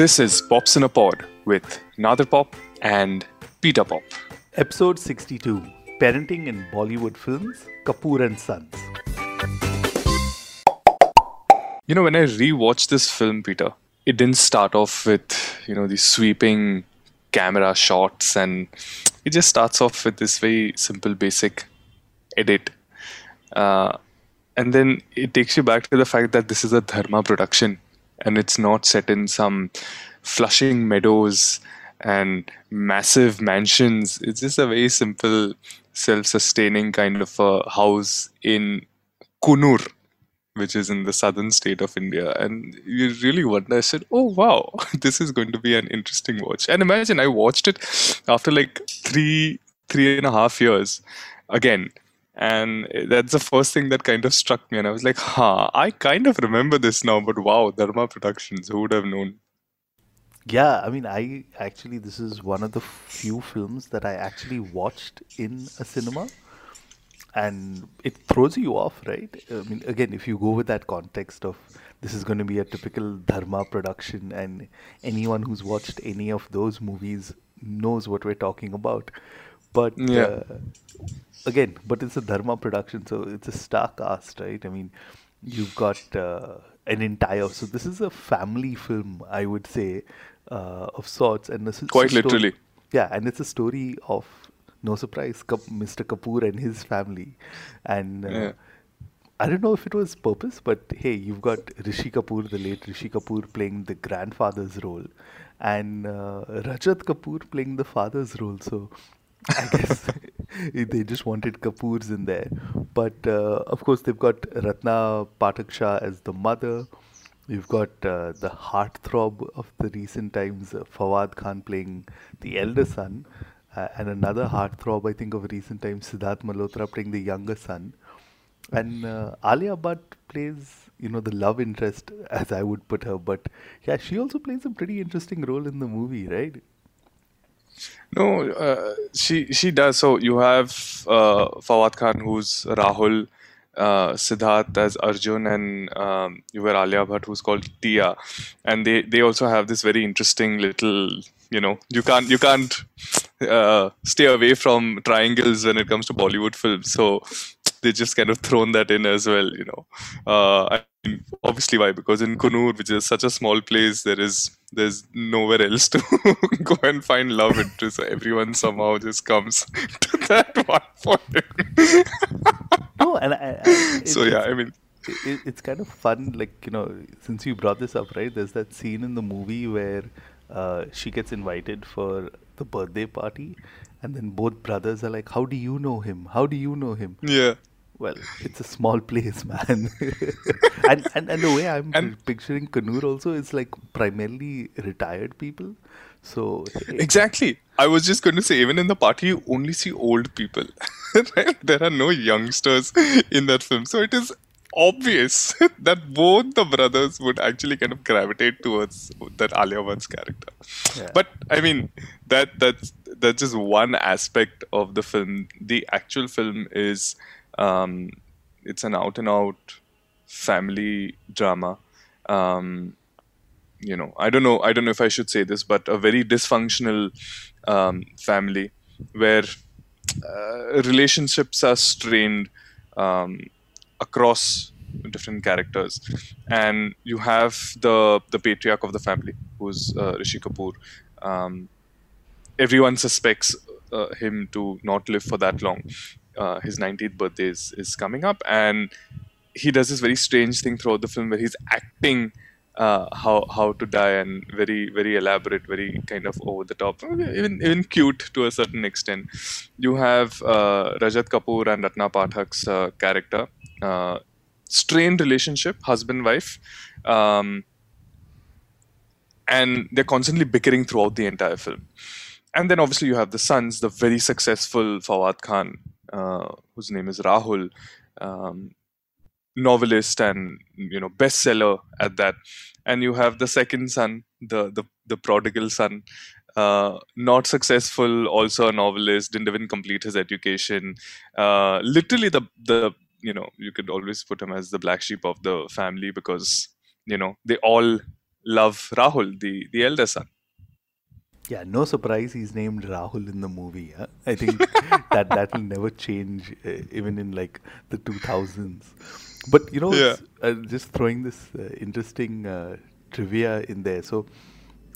This is Pops in a Pod with Nader Pop and Peter Pop. Episode 62 Parenting in Bollywood Films Kapoor and Sons. You know, when I rewatched this film, Peter, it didn't start off with, you know, these sweeping camera shots and it just starts off with this very simple, basic edit. Uh, and then it takes you back to the fact that this is a Dharma production and it's not set in some flushing meadows and massive mansions. It's just a very simple, self sustaining kind of a house in Coonoor, which is in the southern state of India. And you really wonder, I said, oh wow, this is going to be an interesting watch. And imagine I watched it after like three, three and a half years again and that's the first thing that kind of struck me. And i was like huh i kind of remember this now but wow dharma productions who would have known? Yeah i mean i actually this is one of the few films that i actually watched in a cinema. And it throws you off right? I mean again if you go with that context of this is going to be a typical dharma production and anyone who's watched any of those movies knows what we're talking about but Yeah. uh, again, but it's a Dharma production, so it's a star cast, right? I mean, you've got uh, an entire. So this is a family film, I would say, uh, of sorts, and this is Quite literally. yeah, and it's a story of no surprise, Mr. Kapoor and his family, and. Uh, Yeah. I don't know if it was purpose, but hey, you've got Rishi Kapoor, the late Rishi Kapoor, playing the grandfather's role, and uh, Rajat Kapoor playing the father's role. So I guess they just wanted Kapoors in there. But uh, of course, they've got Ratna Pathak Shah as the mother. You've got uh, the heartthrob of the recent times, uh, Fawad Khan playing the elder son, uh, and another heartthrob, I think, of recent times, Siddharth Malhotra playing the younger son. And uh, Alia Bhatt plays, you know, the love interest, as I would put her. But yeah, she also plays a pretty interesting role in the movie, right? No, uh, she she does. So you have uh, Fawad Khan, who's Rahul, uh, Siddharth as Arjun, and um, you were Alia Bhatt, who's called Tia, and they they also have this very interesting little. You know, you can't you can't uh, stay away from triangles when it comes to Bollywood films. So they just kind of thrown that in as well. You know, uh, I mean, obviously why? Because in Coonoor, which is such a small place, there is there's nowhere else to go and find love interest. So everyone somehow just comes to that one point. No, and I, I, so yeah, I mean, it, it's kind of fun. Like you know, since you brought this up, right? There's that scene in the movie where uh, she gets invited for the birthday party, and then both brothers are like, "How do you know him? How do you know him?" yeah. Well, it's a small place, man. and, and and the way I'm And- picturing Kannur also is like primarily retired people. So eh, Exactly. I was just going to say, even in the party, you only see old people. right? There are no youngsters in that film. So it is obvious that both the brothers would actually kind of gravitate towards that Alia Bhatt's character. Yeah. But I mean, that that's that's just one aspect of the film. The actual film is um, it's an out and out family drama. Um, you know i don't know i don't know if i should say this but a very dysfunctional um, family where uh, relationships are strained um, across different characters. And you have the the patriarch of the family who's uh, rishi kapoor. Um, everyone suspects uh, him to not live for that long uh, his 19th birthday is, is coming up and he does this very strange thing throughout the film where he's acting uh, how how to die and very very elaborate, very kind of over the top, even even cute to a certain extent. You have uh, Rajat Kapoor and Ratna Pathak's uh, character, uh, strained relationship, husband wife, um, and they're constantly bickering throughout the entire film. And then obviously you have the sons, the very successful Fawad Khan, whose name is Rahul. Um, novelist and you know bestseller at that and you have the second son the the, the prodigal son uh, not successful also a novelist didn't even complete his education uh, literally the the you know you could always put him as the black sheep of the family because you know they all love Rahul, the the elder son. Yeah, no surprise he's named Rahul in the movie. Huh? I think that that will never change, uh, even in like the 2000s. But you know, Yeah. uh, just throwing this uh, interesting uh, trivia in there. So,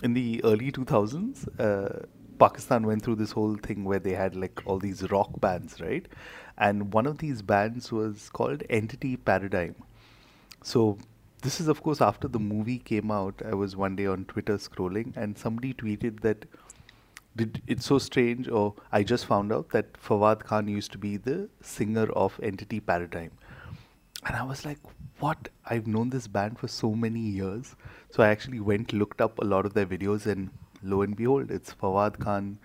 in the early 2000s, uh, Pakistan went through this whole thing where they had like all these rock bands, right? And one of these bands was called Entity Paradigm. So this is of course after the movie came out. I was one day on Twitter scrolling and somebody tweeted that did it's so strange or I just found out that Fawad Khan used to be the singer of Entity Paradigm. And I was like, what? I've known this band for so many years. So I actually went looked up a lot of their videos and lo and behold, it's Fawad Khan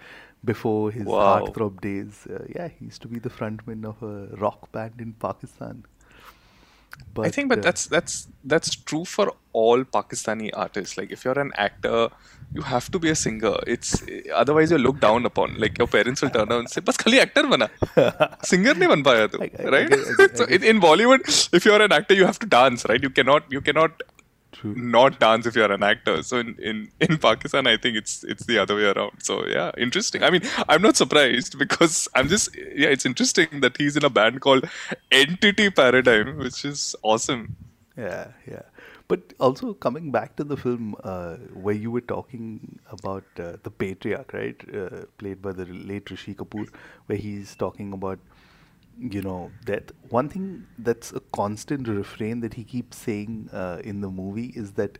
before his Wow. heartthrob days. Uh, yeah, he used to be the frontman of a rock band in Pakistan. But, I think, but uh, that's that's that's true for all Pakistani artists. Like, if you're an actor, you have to be a singer. It's otherwise you're looked down upon. Like your parents will turn around and say, "Bas khali actor bana, singer nahi ban paya tu." Right? so in, in Bollywood, if you're an actor, you have to dance, right? You cannot you cannot True. not dance if you're an actor. So in, in, in Pakistan, I think it's it's the other way around. So yeah, interesting. I mean, I'm not surprised because I'm just yeah, it's interesting that he's in a band called Entity Paradigm, which is awesome. Yeah, yeah. But also coming back to the film uh, where you were talking about uh, the patriarch, right? Uh, played by the late Rishi Kapoor, where he's talking about, you know, that one thing that's a constant refrain that he keeps saying uh, in the movie is that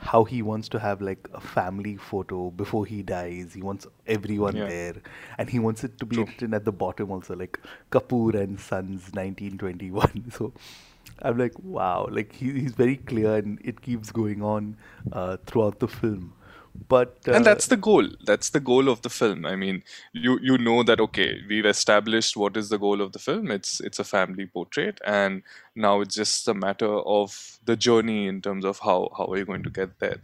how he wants to have like a family photo before he dies. He wants everyone Yeah. there, and he wants it to be True. written at the bottom also, like Kapoor and Sons, 1921. So I'm like, wow, like he, he's very clear, and it keeps going on uh, throughout the film. But uh, and that's the goal. That's the goal of the film. I mean you you know that okay we've established what is the goal of the film. It's it's a family portrait. And now it's just a matter of the journey in terms of how how are you going to get there.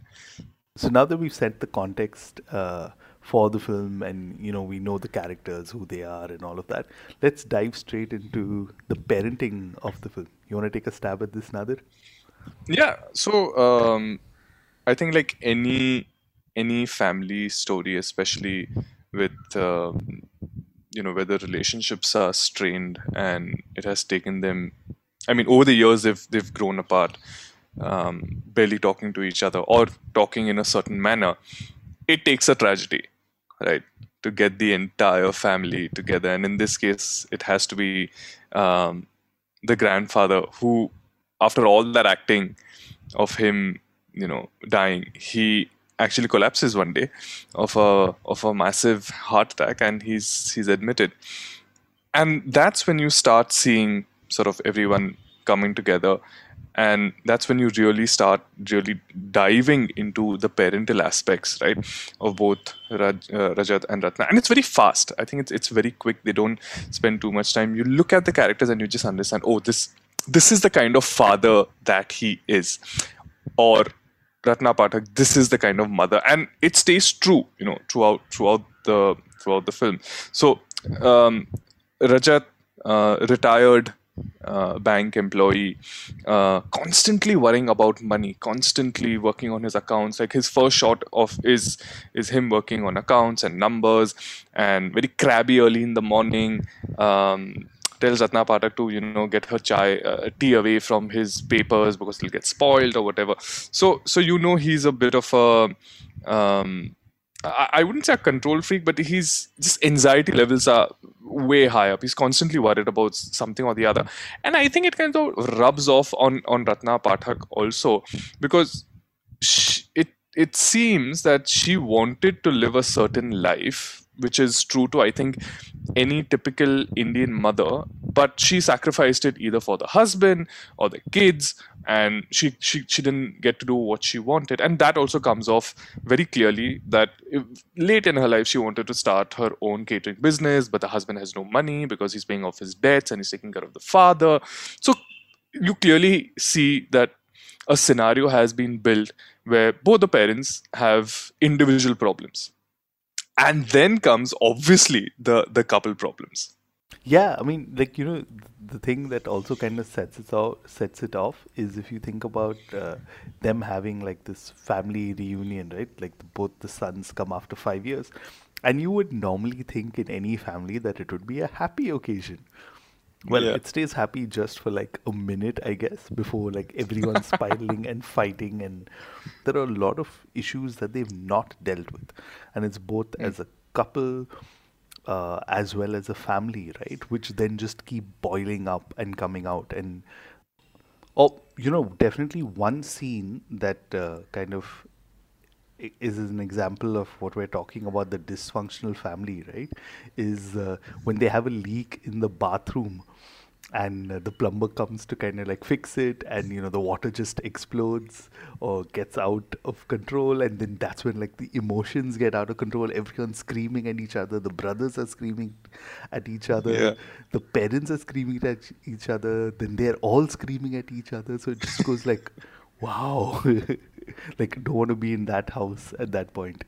So now that we've set the context uh, for the film, and you know we know the characters, who they are, and all of that, let's dive straight into the parenting of the film. You want to take a stab at this, Nadir? yeah. So um i think like any any family story especially with um, you know whether relationships are strained and it has taken them i mean over the years they've they've grown apart um, barely talking to each other or talking in a certain manner. It takes a tragedy right to get the entire family together. And in this case it has to be um, the grandfather who after all that acting of him you know dying he actually collapses one day of a of a massive heart attack and he's he's admitted. And that's when you start seeing sort of everyone coming together. And that's when you really start really diving into the parental aspects right of both Raj, uh, rajat and ratna. And it's very fast. I think it's, it's very quick. They don't spend too much time. You look at the characters and you just understand oh this this is the kind of father that he is. Or Ratna Pathak, this is the kind of mother, and it stays true, you know, throughout throughout the throughout the film. So um, Rajat, uh, retired uh, bank employee, uh, constantly worrying about money, constantly working on his accounts. Like his first shot of is is him working on accounts and numbers, and very crabby early in the morning. Um, tells Ratna Pathak to you know get her chai uh, tea away from his papers because it'll get spoiled or whatever. So so you know he's a bit of a um, I, I wouldn't say a control freak, but he's just anxiety levels are way high up. He's constantly worried about something or the other, and I think it kind of rubs off on on Ratna Pathak also because she, it it seems that she wanted to live a certain life which is true to i think any typical indian mother but she sacrificed it either for the husband or the kids and she she, she didn't get to do what she wanted. And that also comes off very clearly that if, late in her life she wanted to start her own catering business but the husband has no money because he's paying off his debts and he's taking care of the father. So you clearly see that a scenario has been built where both the parents have individual problems and then comes obviously the the couple problems Yeah, I mean, like you know, the thing that also kind of sets it off, sets it off is if you think about uh, them having like this family reunion, right? Like the, both the sons come after five years, and you would normally think in any family that it would be a happy occasion. Well, Yeah. it stays happy just for like a minute, I guess, before like everyone's spiraling and fighting, and there are a lot of issues that they've not dealt with, and it's both Mm. as a couple uh, as well as a family, right? Which then just keep boiling up and coming out, and oh, you know, definitely one scene that uh, kind of is an example of what we're talking about the dysfunctional family, right? Is uh, when they have a leak in the bathroom and uh, the plumber comes to kind of like fix it and you know the water just explodes or gets out of control and then that's when like the emotions get out of control. Everyone's screaming at each other. The brothers are screaming at each Yeah. other the parents are screaming at each other. Then they're all screaming at each other. So it just goes like wow like don't want to be in that house at that point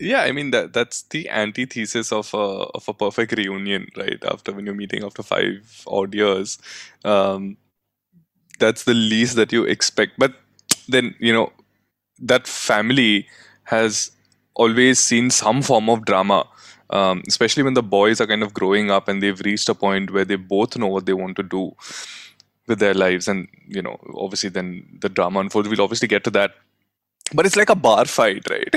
Yeah, I mean that that's the antithesis of a of a perfect reunion, right? After when you're meeting after five odd years, um, that's the least that you expect. But then you know that family has always seen some form of drama, um, especially when the boys are kind of growing up and they've reached a point where they both know what they want to do with their lives, and you know, obviously, then the drama unfolds. We'll obviously get to that but it's like a bar fight, right?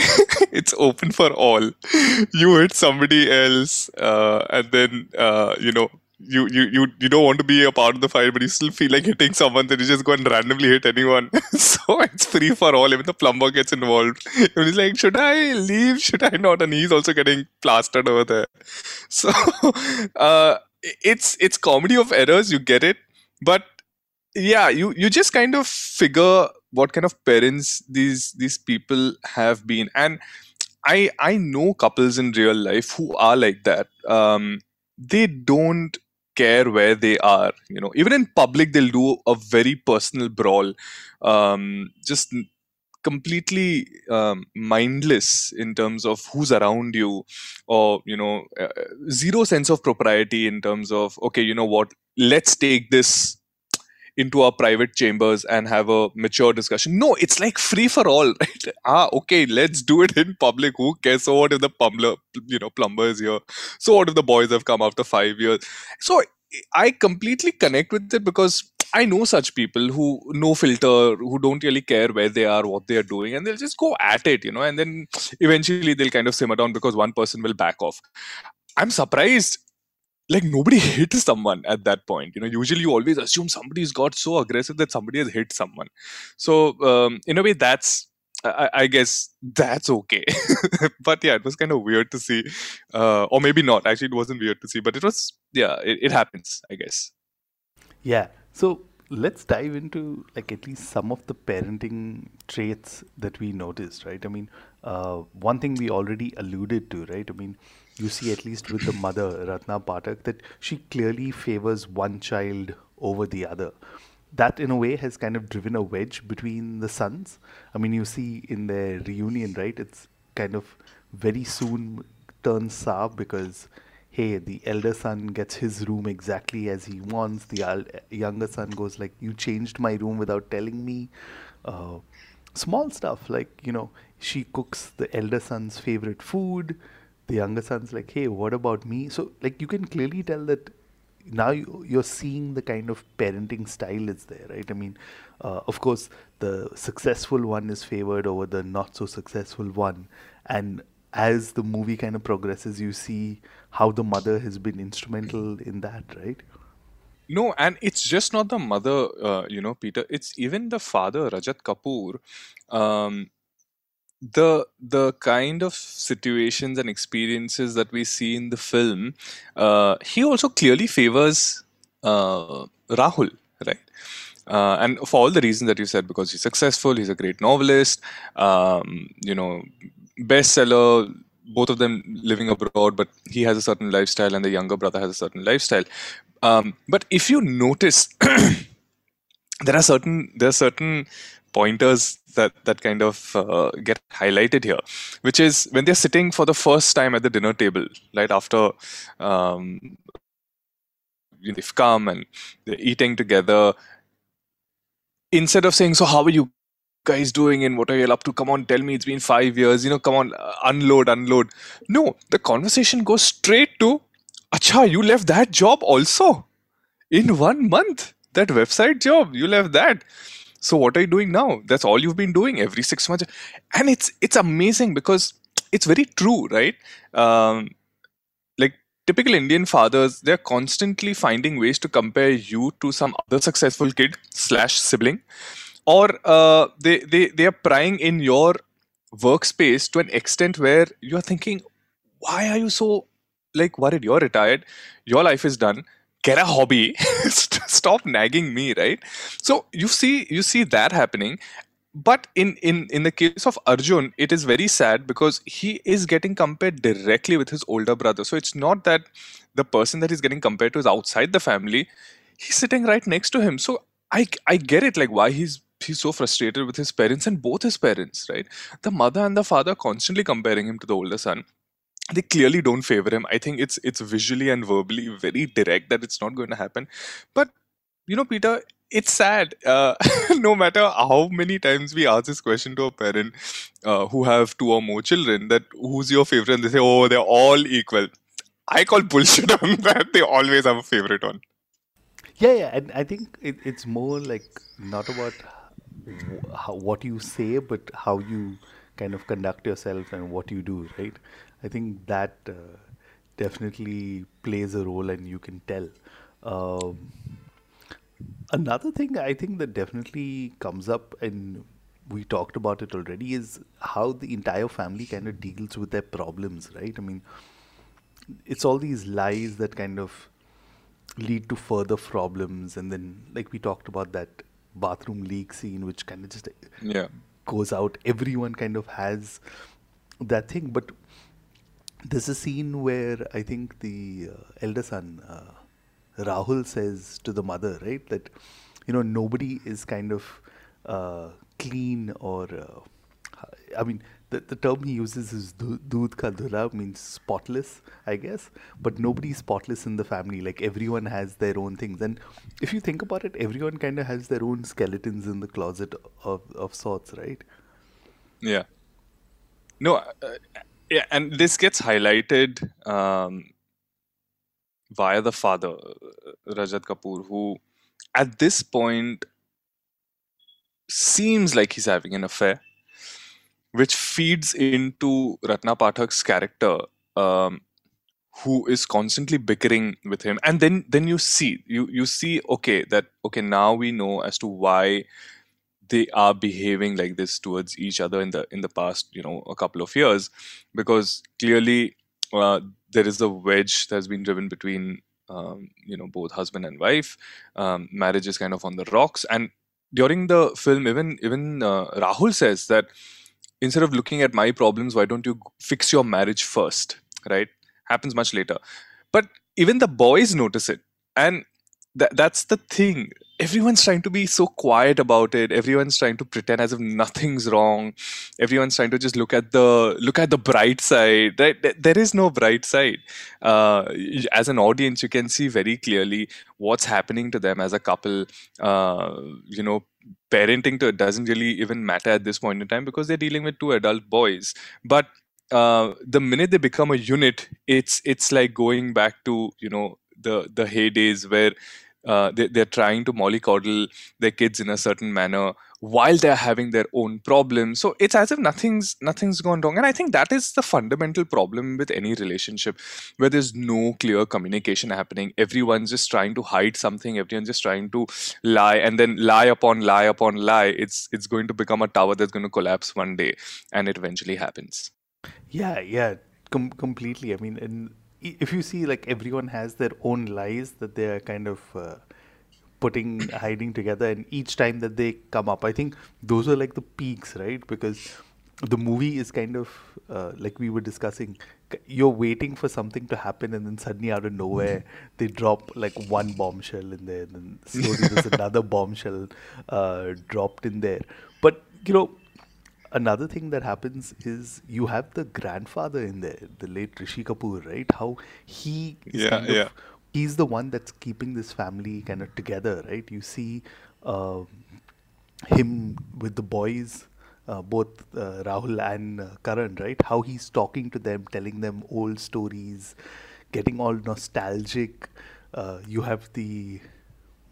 it's open for all. You hit somebody else, uh, and then uh, you know you, you you you don't want to be a part of the fight, but you still feel like hitting someone. Then you just go and randomly hit anyone. so it's free for all. Even the plumber gets involved. And he's like, should I leave? Should I not? And he's also getting plastered over there. So uh, it's it's comedy of errors. You get it, but yeah you you just kind of figure what kind of parents these these people have been. And i i know couples in real life who are like that. Um they don't care where they are you know. Even in public they'll do a very personal brawl um just completely um, mindless in terms of who's around you or you know uh, zero sense of propriety in terms of okay you know what let's take this into our private chambers and have a mature discussion. No, it's like free for all, right? Ah, okay, let's do it in public. Who cares? So what if the plumber, you know, plumber is here? So what if the boys have come after five years? So I completely connect with it because I know such people who no filter, who don't really care where they are, what they are doing, and they'll just go at it, you know, and then eventually they'll kind of simmer down because one person will back off. I'm surprised like nobody hit someone at that point you know usually you always assume somebody's got so aggressive that somebody has hit someone so um, in a way that's I, I guess that's okay but yeah it was kind of weird to see uh, or maybe not actually it wasn't weird to see but it was yeah it, it happens i guess Yeah. So let's dive into like at least some of the parenting traits that we noticed, right? I mean, uh, one thing we already alluded to, right? I mean, you see at least with the mother, Ratna Pathak, that she clearly favors one child over the other. That in a way has kind of driven a wedge between the sons. I mean, you see in their reunion, right? It's kind of very soon turns sour because hey the elder son gets his room exactly as he wants the al- younger son goes like you changed my room without telling me uh, small stuff like you know she cooks the elder son's favorite food the younger son's like hey what about me? So like you can clearly tell that now you, you're seeing the kind of parenting style is there right? I mean uh, of course the successful one is favored over the not so successful one. And as the movie kind of progresses you see how the mother has been instrumental in that right? No and it's just not the mother uh, you know peter. It's even the father rajat kapoor um, the the kind of situations and experiences that we see in the film uh, he also clearly favors uh, rahul right? Uh, and for all the reasons that you said because he's successful he's a great novelist um, you know bestseller both of them living abroad but he has a certain lifestyle and the younger brother has a certain lifestyle. Um, but if you notice there are certain there are certain pointers that that kind of uh, get highlighted here which is when they're sitting for the first time at the dinner table right after um, they've come and they're eating together. Instead of saying, "So how are you guys doing and what are you up to? Come on, tell me. It's been five years. You know, come on, uh, unload, unload." No, the conversation goes straight to, "Acha, you left that job also in one month. That website job, you left that." So what are you doing now? That's all you've been doing every six months, and it's it's amazing because it's very true, right? Um, like typical Indian fathers, they're constantly finding ways to compare you to some other successful kid slash sibling, or uh, they they they are prying in your workspace to an extent where you're thinking, why are you so like worried? You're retired, your life is done. Get a hobby. Stop nagging me, right? So you see you see that happening, but in in in the case of arjun it is very sad because he is getting compared directly with his older brother. So it's not that the person that he's getting compared to is outside the family. He's sitting right next to him. So i i get it like why he's he's so frustrated with his parents and both his parents right? The mother and the father constantly comparing him to the older son they clearly don't favor him i think it's it's visually and verbally very direct that it's not going to happen but you know peter it's sad. Uh, no matter how many times we ask this question to a parent uh, who have two or more children, that who's your favorite, and they say, "Oh, they're all equal." I call bullshit on that. They always have a favorite one. Yeah, yeah, and I think it, it's more like not about how, what you say, but how you kind of conduct yourself and what you do, right? I think that uh, definitely plays a role, and you can tell. Um, Another thing I think that definitely comes up, and we talked about it already, is how the entire family kind of deals with their problems, right? I mean, it's all these lies that kind of lead to further problems, and then, like we talked about that bathroom leak scene, which kind of just yeah. goes out. Everyone kind of has that thing, but there's a scene where I think the uh, elder son. Uh, Rahul says to the mother, right, that you know nobody is kind of uh, clean or uh, I mean the, the term he uses is doodh ka dhula means spotless, I guess. But nobody is spotless in the family. Like everyone has their own things, and if you think about it, everyone kind of has their own skeletons in the closet of of sorts, right? Yeah. No. Uh, yeah, and this gets highlighted um, via the father, Rajat Kapoor, who at this point seems like he's having an affair, which feeds into Ratna Pathak's character, um, who is constantly bickering with him. And then then you see you you see okay that okay now we know as to why they are behaving like this towards each other in the in the past you know a couple of years because clearly uh, there is a wedge that's been driven between um, you know both husband and wife. Um, marriage is kind of on the rocks, and during the film, even even uh, Rahul says that instead of looking at my problems, why don't you fix your marriage first? Right? Happens much later, but even the boys notice it, and that that's the thing everyone's trying to be so quiet about it. Everyone's trying to pretend as if nothing's wrong. Everyone's trying to just look at the look at the bright side right? There is no bright side. Uh, as an audience you can see very clearly what's happening to them as a couple. Uh, you know parenting to doesn't really even matter at this point in time because they're dealing with two adult boys. But uh, the minute they become a unit it's it's like going back to you know the the heydays where uh, they, they're trying to mollycoddle their kids in a certain manner while they're having their own problems so it's as if nothing's nothing's gone wrong. And i think that is the fundamental problem with any relationship where there's no clear communication happening. Everyone's just trying to hide something. Everyone's just trying to lie and then lie upon lie upon lie. It's it's going to become a tower that's going to collapse one day and it eventually happens. Yeah yeah com- completely. I mean and if you see like everyone has their own lies that they are kind of uh, putting hiding together and each time that they come up i think those are like the peaks right? Because the movie is kind of uh, like we were discussing you're waiting for something to happen and then suddenly out of nowhere they drop like one bombshell in there and then slowly there's another bombshell uh, dropped in there. But you know another thing that happens is you have the grandfather in there, the late Rishi Kapoor, right? How he is yeah, kind yeah. he's the one that's keeping this family kind of together, right? You see uh, him with the boys, uh, both uh, Rahul and uh, Karan, right? How he's talking to them, telling them old stories, getting all nostalgic. Uh, you have the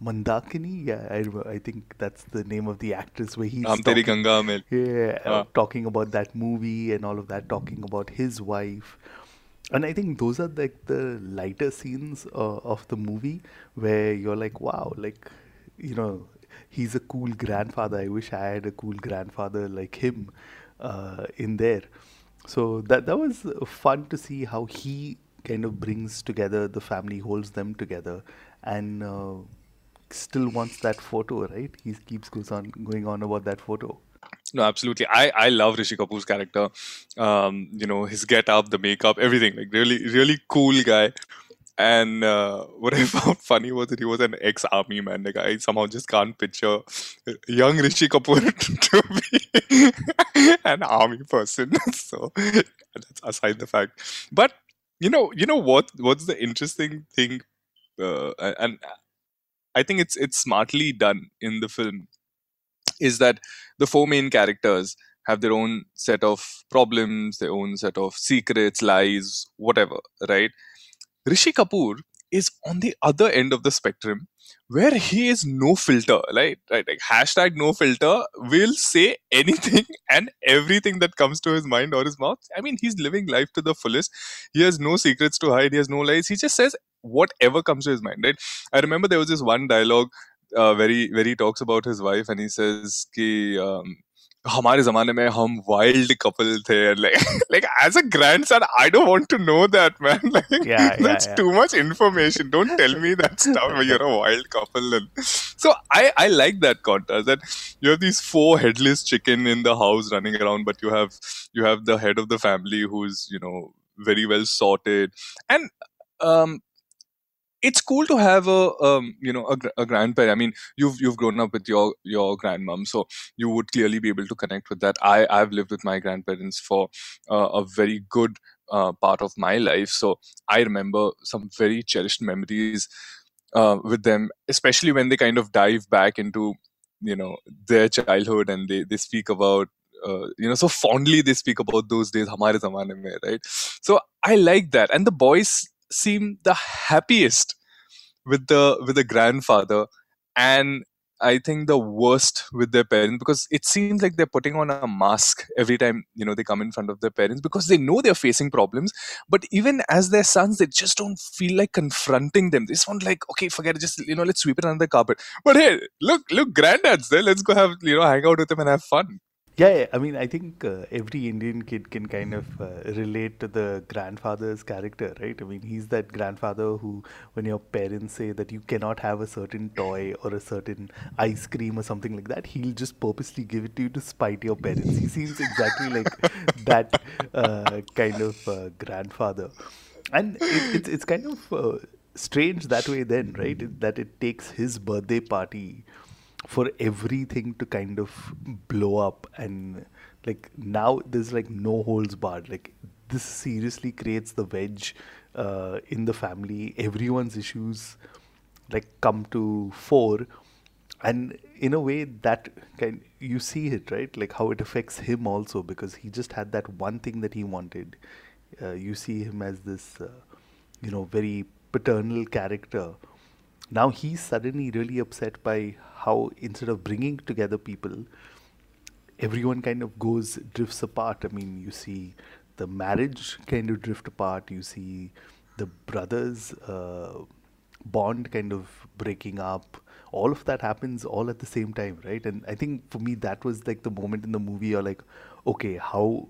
Mandakini. Yeah, I, I think that's the name of the actress where he's. Talking, Ganga Maili. Yeah, uh, talking about that movie and all of that, talking about his wife. And I think those are like the lighter scenes uh, of the movie where you're like, wow, like, you know, he's a cool grandfather. I wish I had a cool grandfather like him uh, in there. So that that was fun to see how he kind of brings together the family, holds them together, and uh, still wants that photo, right? He keeps goes on going on about that photo. No, absolutely. I I love Rishi Kapoor's character. Um, you know, his get up, the makeup, everything. Like really, really cool guy. And uh, what I found funny was that he was an ex-army man. Like I somehow just can't picture young Rishi Kapoor to be an army person. so that's aside the fact. But you know, you know what? What's the interesting thing? Uh, and I think it's it's smartly done in the film is that the four main characters have their own set of problems, their own set of secrets, lies, whatever, right? Rishi Kapoor is on the other end of the spectrum where he is no filter, right? Right, like hashtag no filter will say anything and everything that comes to his mind or his mouth. I mean, he's living life to the fullest. He has no secrets to hide, he has no lies. He just says whatever comes to his mind, right? I remember there was this one dialogue uh, where, he, where he talks about his wife and he says, ki, um, हमारे जमाने में हम wild couple थे like like as a grandson I don't want to know that man like Yeah, yeah, that's yeah. too much information don't tell me that stuff when you're a wild couple and so I I like that contrast that you have these four headless chicken in the house running around but you have you have the head of the family who's you know very well sorted and um it's cool to have a um, you know a, a grandparent. I mean, you've you've grown up with your your grandmom, so you would clearly be able to connect with that. I I've lived with my grandparents for uh, a very good uh, part of my life, so I remember some very cherished memories uh, with them, especially when they kind of dive back into you know their childhood and they they speak about. Uh, you know, so fondly they speak about those days, right? So I like that, and the boys seem the happiest with the with the grandfather and i think the worst with their parents because it seems like they're putting on a mask every time you know they come in front of their parents because they know they're facing problems but even as their sons they just don't feel like confronting them. Just want like okay forget it just you know let's sweep it under the carpet. But hey look look granddad's there let's go have you know hang out with them and have fun Yeah, yeah, I mean, I think uh, every Indian kid can kind of uh, relate to the grandfather's character, right? I mean, he's that grandfather who, when your parents say that you cannot have a certain toy or a certain ice cream or something like that, he'll just purposely give it to you to spite your parents. He seems exactly like that uh, kind of uh, grandfather. And it, it's, it's kind of uh, strange that way, then, right? That it takes his birthday party for everything to kind of blow up and like now there's like no holds barred. Like this seriously creates the wedge uh, in the family. Everyone's issues like come to fore. And in a way that can you see it right? Like how it affects him also because he just had that one thing that he wanted. Uh, you see him as this uh, you know very paternal character. Now he's suddenly really upset by how instead of bringing together people everyone kind of goes drifts apart. I mean you see the marriage kind of drift apart. You see the brothers uh, bond kind of breaking up. All of that happens all at the same time right? And i think for me that was like the moment in the movie you're like okay how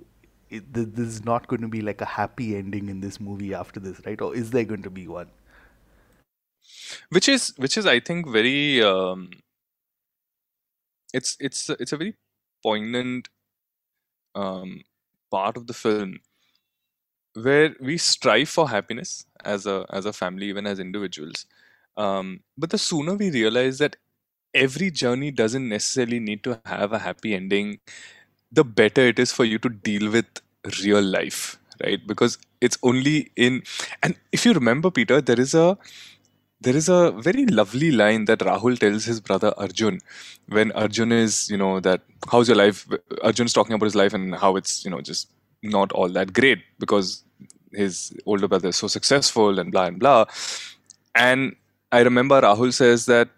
it, th- this is not going to be like a happy ending in this movie after this right? Or is there going to be one? Which is which is i think very um, it's it's it's a very poignant um, part of the film where we strive for happiness as a as a family even as individuals. Um, but the sooner we realize that every journey doesn't necessarily need to have a happy ending the better it is for you to deal with real life right? Because it's only in and if you remember peter there is a there is a very lovely line that Rahul tells his brother Arjun when Arjun is, you know, that how's your life? Arjun's talking about his life and how it's, you know, just not all that great because his older brother is so successful and blah and blah. And I remember Rahul says that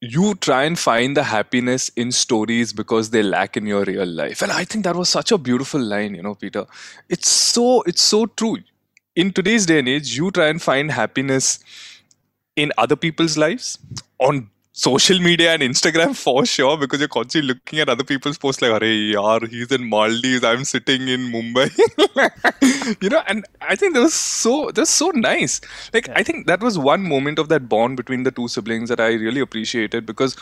you try and find the happiness in stories because they lack in your real life and i think that was such a beautiful line you know peter it's so it's so true in today's day and age you try and find happiness in other people's lives on social media and Instagram for sure because you're constantly looking at other people's posts like, "Hey, yaar, he's in Maldives, I'm sitting in Mumbai," you know. And I think that was so that was so nice. Like yeah. I think that was one moment of that bond between the two siblings that I really appreciated because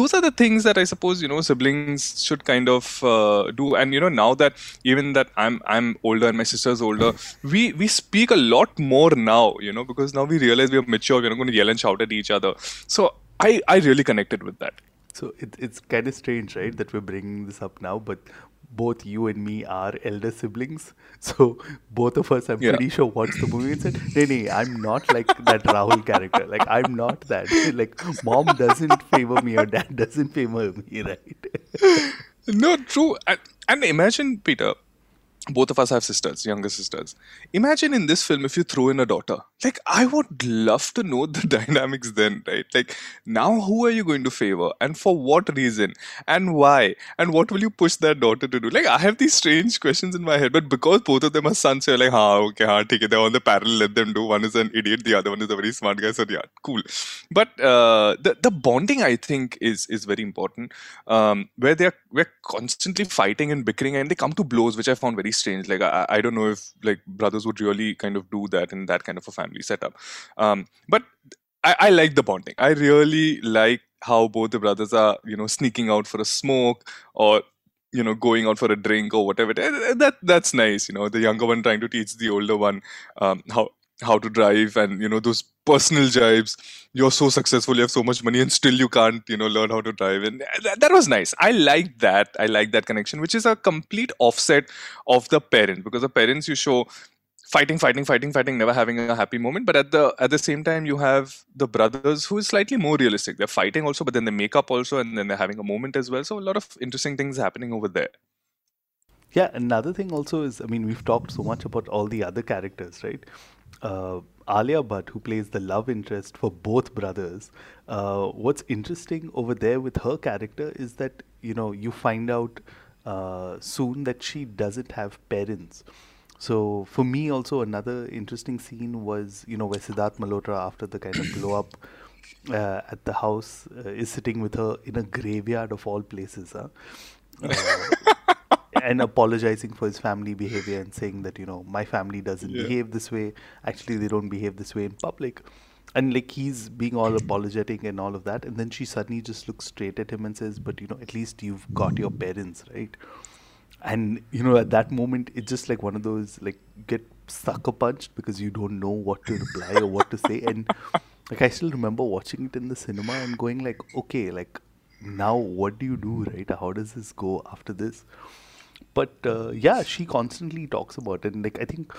those are the things that I suppose you know siblings should kind of uh, do. And you know now that even that I'm I'm older and my sister's older, we we speak a lot more now. You know because now we realize we are mature. We're not going to yell and shout at each other. So I, I really connected with that. So it, it's kind of strange, right, that we're bringing this up now, but both you and me are elder siblings. So both of us, I'm yeah. pretty sure, watched the movie and said, "Nee, nee, I'm not like that Rahul character. Like I'm not that. Like mom doesn't favor me or dad doesn't favor me, right?" no, true. And, and imagine Peter both of us have sisters, younger sisters. Imagine in this film if you throw in a daughter. Like, I would love to know the dynamics then, right? Like, now who are you going to favor and for what reason and why? And what will you push that daughter to do? Like, I have these strange questions in my head, but because both of them are sons, so you're like, ha, okay, ha, take it. They're on the parallel, let them do. One is an idiot, the other one is a very smart guy, so yeah, cool. But uh, the, the bonding, I think, is is very important, um, where they're we're constantly fighting and bickering and they come to blows, which I found very strange. Like I, I don't know if like brothers would really kind of do that in that kind of a family setup. Um, but I, I like the bonding. I really like how both the brothers are, you know, sneaking out for a smoke or you know going out for a drink or whatever. That that's nice you know the younger one trying to teach the older one um, how how to drive and you know those personal jibes. You're so successful you have so much money and still you can't you know learn how to drive. And that, that was nice. I like that. I like that connection which is a complete offset of the parent because the parents you show fighting fighting fighting fighting never having a happy moment. But at the at the same time you have the brothers who is slightly more realistic. They're fighting also but then they make up also and then they're having a moment as well. So a lot of interesting things happening over there. Yeah another thing also is i mean we've talked so much about all the other characters right? Uh, Alia Bhatt, who plays the love interest for both brothers, uh, what's interesting over there with her character is that you know you find out uh, soon that she doesn't have parents. So for me, also another interesting scene was you know where Siddharth Malhotra, after the kind of blow up uh, at the house, uh, is sitting with her in a graveyard of all places. Huh? Uh, and apologizing for his family behavior and saying that you know my family doesn't yeah. behave this way actually they don't behave this way in public and like he's being all apologetic and all of that and then she suddenly just looks straight at him and says but you know at least you've got your parents right and you know at that moment it's just like one of those like get sucker punched because you don't know what to reply or what to say. And like i still remember watching it in the cinema and going like okay like now what do you do right? How does this go after this? But uh, yeah, she constantly talks about it. And like I think,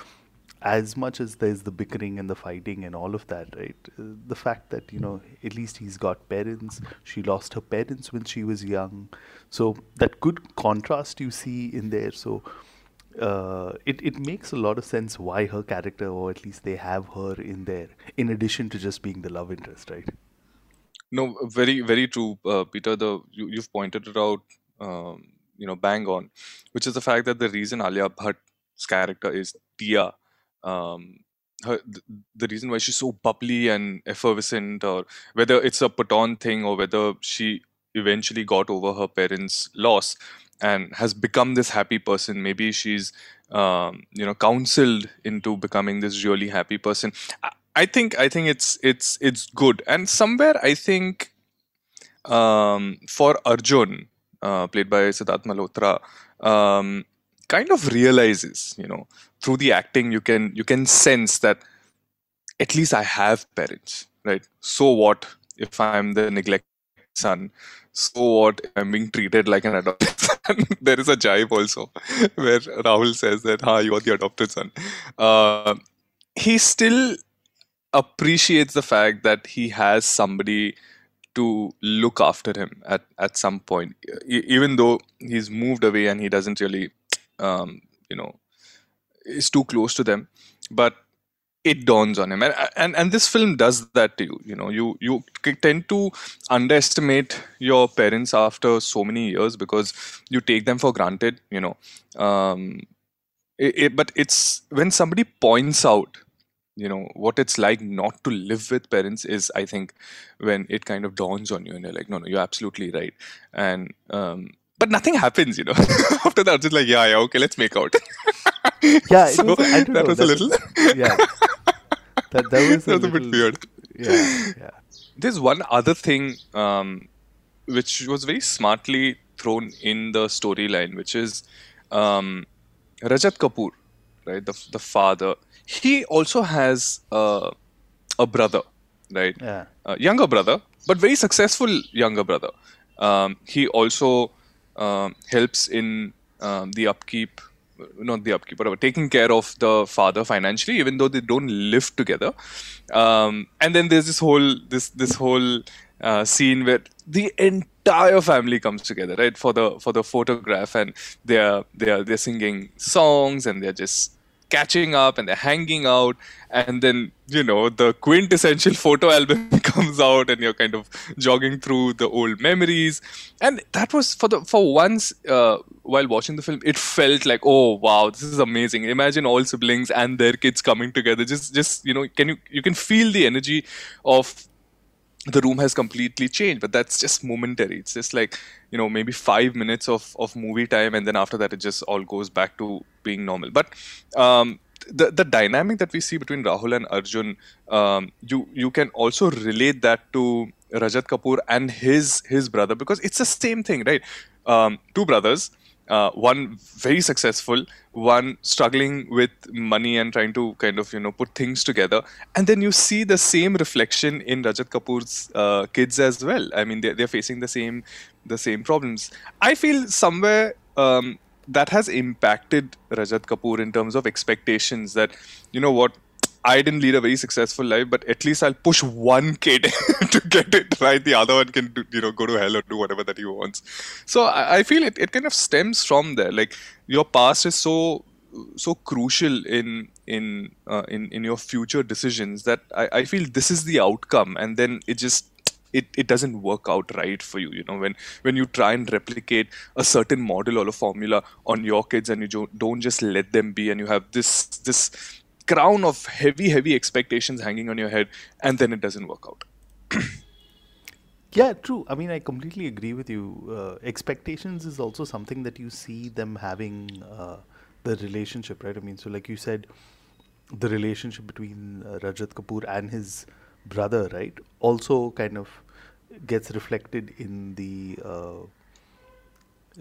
as much as there's the bickering and the fighting and all of that, right? Uh, the fact that you know at least he's got parents. She lost her parents when she was young, so that good contrast you see in there. So. Uh, it, it makes a lot of sense why her character, or at least they have her in there, in addition to just being the love interest, right? No, very very true, uh, Peter. The you, have pointed it out um, you know bang on, which is the fact that the reason Alia Bhatt's character is Tia, um, her, the reason why she's so bubbly and effervescent, or whether it's a put on thing or whether she eventually got over her parents' loss and has become this happy person. Maybe she's um, you know counseled into becoming this really happy person. I, I think I think it's it's it's good, and somewhere I think um, for Arjun, uh, played by Siddharth Malhotra, um, kind of realizes, you know, through the acting, you can you can sense that at least I have parents, right? So what if I'm the neglected son? So what if I'm being treated like an adopted son? there is a jibe also where Rahul says that, "Ha, you are the adopted son." Uh, he still appreciates the fact that he has somebody to look after him at, at some point, e- even though he's moved away and he doesn't really, um, you know, is too close to them. But it dawns on him, and, and and this film does that to you. You know, you you tend to underestimate your parents after so many years because you take them for granted. You know, um, it, it, but it's when somebody points out you know what it's like not to live with parents is i think when it kind of dawns on you and you're like no no you're absolutely right and um but nothing happens you know after that it's like yeah yeah okay let's make out Yeah, it so was, I don't that know, was a little yeah. That, that was a, that a bit little- weird Yeah, yeah. there's one other thing um, which was very smartly thrown in the storyline, which is um, Rajat Kapoor, right? The the father. He also has uh, a brother, right? Yeah. A younger brother, but very successful younger brother. Um, he also um, helps in um, the upkeep, not the upkeep, whatever, taking care of the father financially, even though they don't live together. Um, and then there's this whole this this whole uh, scene where the entire family comes together, right, for the for the photograph, and they're they're they're singing songs and they're just catching up and they're hanging out. And then you know the quintessential photo album comes out and you're kind of jogging through the old memories. And that was for the for once uh, while watching the film it felt like oh wow this is amazing. Imagine all siblings and their kids coming together. Just just you know can you you can feel the energy of the room has completely changed but that's just momentary. It's just like you know maybe five minutes of, of movie time and then after that it just all goes back to being normal. But um, the, the dynamic that we see between rahul and arjun um, you you can also relate that to rajat kapoor and his his brother because it's the same thing right? Um, two brothers uh, one very successful, one struggling with money and trying to kind of you know put things together, and then you see the same reflection in Rajat Kapoor's uh, kids as well. I mean, they're, they're facing the same the same problems. I feel somewhere. Um, that has impacted Rajat Kapoor in terms of expectations that you know what I didn't lead a very successful life, but at least I'll push one kid to get it right. The other one can, do, you know, go to hell or do whatever that he wants. So I, I feel it, it kind of stems from there. Like your past is so so crucial in in uh, in in your future decisions that I, I feel this is the outcome, and then it just it, it doesn't work out right for you you know when when you try and replicate a certain model or a formula on your kids and you don't, don't just let them be and you have this this crown of heavy heavy expectations hanging on your head and then it doesn't work out Yeah, true. I mean, I completely agree with you. Uh, expectations is also something that you see them having uh, the relationship, right? I mean, so like you said, the relationship between uh, Rajat Kapoor and his brother, right, also kind of gets reflected in the uh,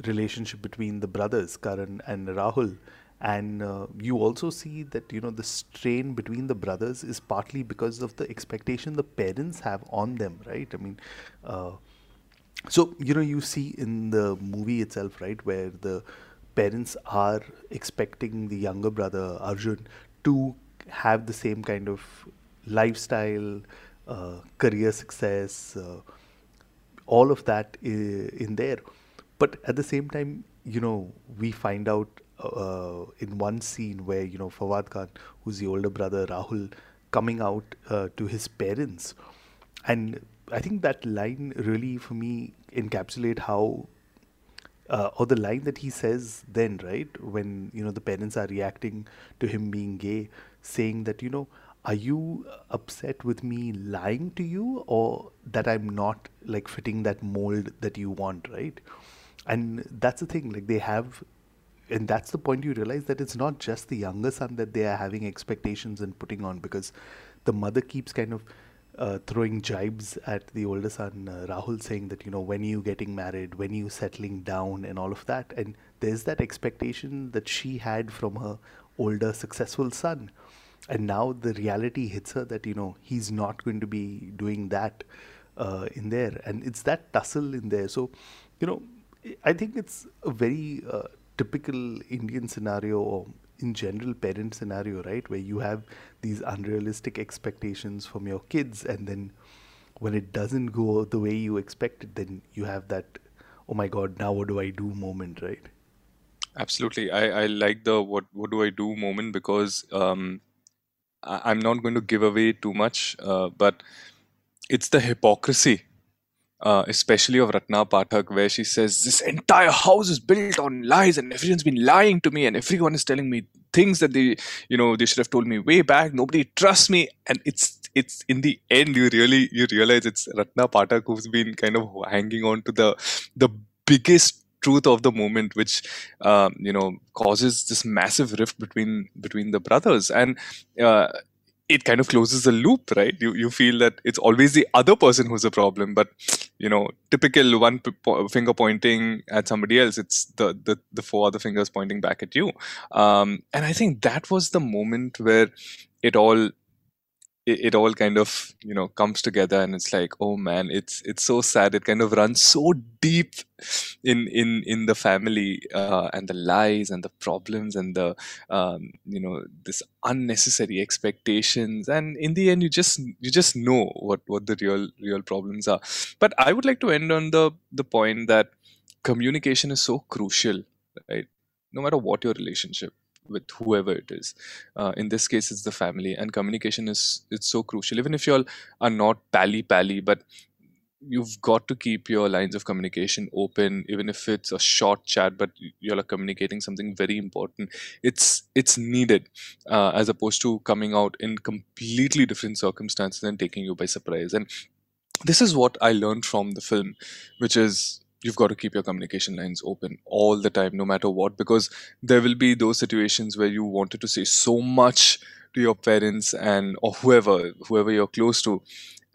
relationship between the brothers, Karan and Rahul. And uh, you also see that, you know, the strain between the brothers is partly because of the expectation the parents have on them, right? I mean, uh, so, you know, you see in the movie itself, right, where the parents are expecting the younger brother, Arjun, to have the same kind of lifestyle, uh, career success, uh, all of that in there. But at the same time, you know, we find out uh, in one scene where, you know, Fawad Khan, who's the older brother, Rahul, coming out uh, to his parents. And I think that line really, for me, encapsulate how uh, or the line that he says then, right, when you know the parents are reacting to him being gay, saying that you know, are you upset with me lying to you, or that I'm not like fitting that mold that you want, right? And that's the thing, like they have, and that's the point you realize that it's not just the younger son that they are having expectations and putting on because the mother keeps kind of uh, throwing jibes at the older son uh, Rahul, saying that you know when are you getting married, when are you settling down, and all of that. And there's that expectation that she had from her older successful son, and now the reality hits her that you know he's not going to be doing that uh, in there, and it's that tussle in there. So, you know, I think it's a very uh, typical Indian scenario, or in general parent scenario, right? Where you have these unrealistic expectations from your kids, and then when it doesn't go the way you expected, then you have that, oh my god, now what do I do moment, right? Absolutely. I, I like the what what do I do moment because um, I, I'm not going to give away too much, uh, but it's the hypocrisy uh, especially of Ratna Pathak, where she says, This entire house is built on lies, and everyone's been lying to me, and everyone is telling me things that they, you know, they should have told me way back. Nobody trusts me. And it's it's in the end you really you realize it's Ratna Pathak who's been kind of hanging on to the the biggest truth of the moment which um, you know causes this massive rift between between the brothers and uh, it kind of closes the loop, right? You you feel that it's always the other person who's a problem, but you know, typical one p- finger pointing at somebody else, it's the the the four other fingers pointing back at you. Um, and I think that was the moment where it all it, it all kind of you know comes together and it's like oh man it's it's so sad. It kind of runs so deep in in in the family uh, and the lies and the problems and the um, you know this unnecessary expectations. And in the end you just you just know what what the real real problems are. But i would like to end on the the point that communication is so crucial right? No matter what your relationship with whoever it is. Uh, in this case, it's the family, and communication is it's so crucial. Even if you all are not pally pally, but you've got to keep your lines of communication open even if it's a short chat but you all are communicating something very important it's it's needed uh, as opposed to coming out in completely different circumstances and taking you by surprise and this is what i learned from the film which is you've got to keep your communication lines open all the time no matter what because there will be those situations where you wanted to say so much to your parents and or whoever whoever you're close to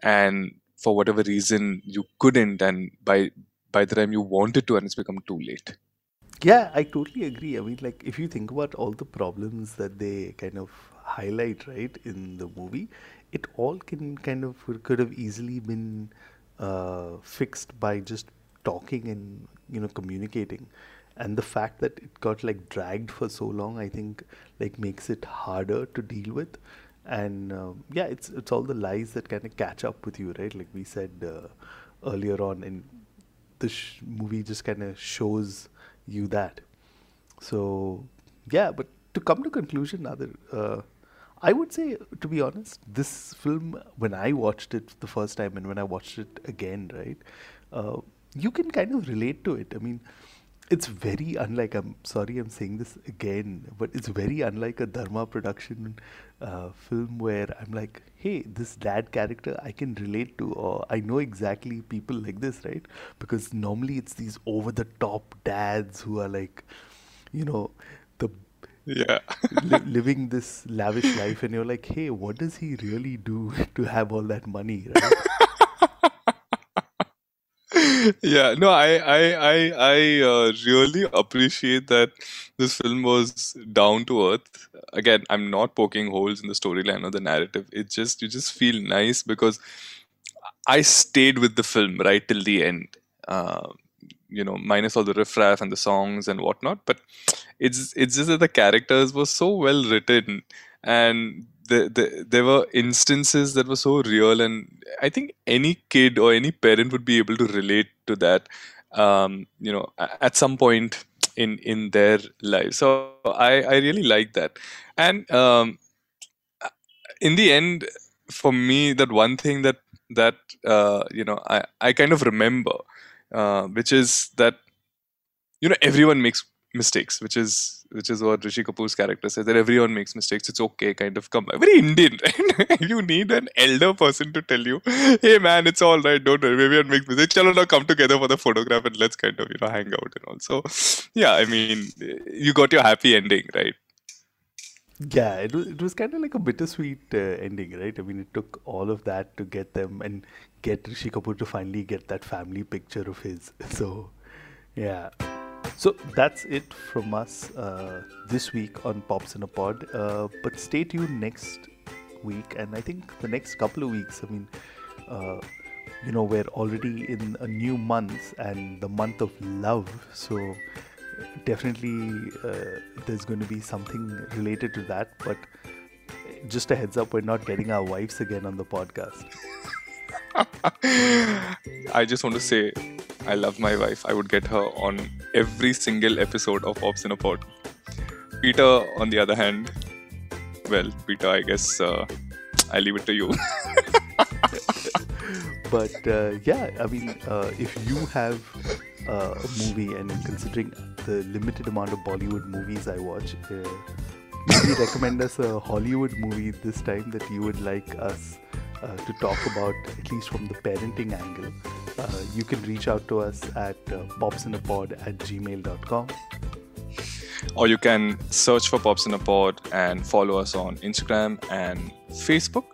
and for whatever reason you couldn't and by by the time you wanted to and it's become too late. Yeah i totally agree. I mean like if you think about all the problems that they kind of highlight right in the movie it all can kind of could have easily been uh, fixed by just talking and you know communicating. And the fact that it got like dragged for so long i think like makes it harder to deal with. And um, yeah it's it's all the lies that kind of catch up with you right? Like we said uh, earlier on and this sh- movie just kind of shows you that. So yeah but to come to conclusion other uh, i would say to be honest this film when i watched it the first time and when i watched it again right uh, you can kind of relate to it. I mean, it's very unlike. I'm sorry, I'm saying this again, but it's very unlike a Dharma production uh, film where I'm like, hey, this dad character I can relate to, or I know exactly people like this, right? Because normally it's these over the top dads who are like, you know, the yeah li- living this lavish life, and you're like, hey, what does he really do to have all that money, right? Yeah no i i i, I uh, really appreciate that this film was down to earth. Again i'm not poking holes in the storyline or the narrative. It just you just feel nice because i stayed with the film right till the end. Uh, you know minus all the riffraff and the songs and whatnot but it's it's just that the characters were so well written and the, the, there were instances that were so real and i think any kid or any parent would be able to relate to that um, you know at some point in in their life. So i i really like that. And um, in the end for me that one thing that that uh, you know i i kind of remember uh, which is that you know everyone makes mistakes which is which is what Rishi Kapoor's character says that everyone makes mistakes. It's okay, kind of come very Indian, right? you need an elder person to tell you, hey man, it's all right, don't worry, everyone makes mistakes. Chalo now come together for the photograph and let's kind of you know hang out and all. So yeah, I mean, you got your happy ending, right? Yeah, it was, it was kind of like a bittersweet uh, ending, right? I mean, it took all of that to get them and get Rishi Kapoor to finally get that family picture of his. So, yeah. So that's it from us uh, this week on Pops in a Pod. Uh, but stay tuned next week, and I think the next couple of weeks. I mean, uh, you know, we're already in a new month and the month of love. So definitely uh, there's going to be something related to that. But just a heads up, we're not getting our wives again on the podcast. I just want to say I love my wife. I would get her on every single episode of Pops in a Pod. Peter, on the other hand, well, Peter, I guess uh, I leave it to you. but uh, yeah, I mean, uh, if you have uh, a movie and considering the limited amount of Bollywood movies I watch, uh, maybe recommend us a Hollywood movie this time that you would like us uh, to talk about, at least from the parenting angle. Uh, you can reach out to us at uh, popsinapod at gmail.com. or you can search for Pops in a Pod and follow us on Instagram and Facebook.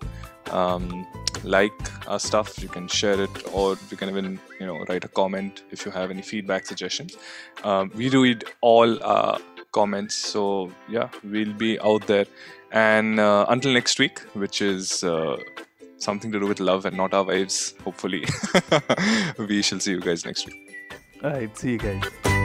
Um, like our stuff, you can share it, or you can even you know write a comment if you have any feedback, suggestions. Um, we read all uh, comments, so yeah, we'll be out there. And uh, until next week, which is uh, something to do with love and not our wives, hopefully, we shall see you guys next week. All right, see you guys.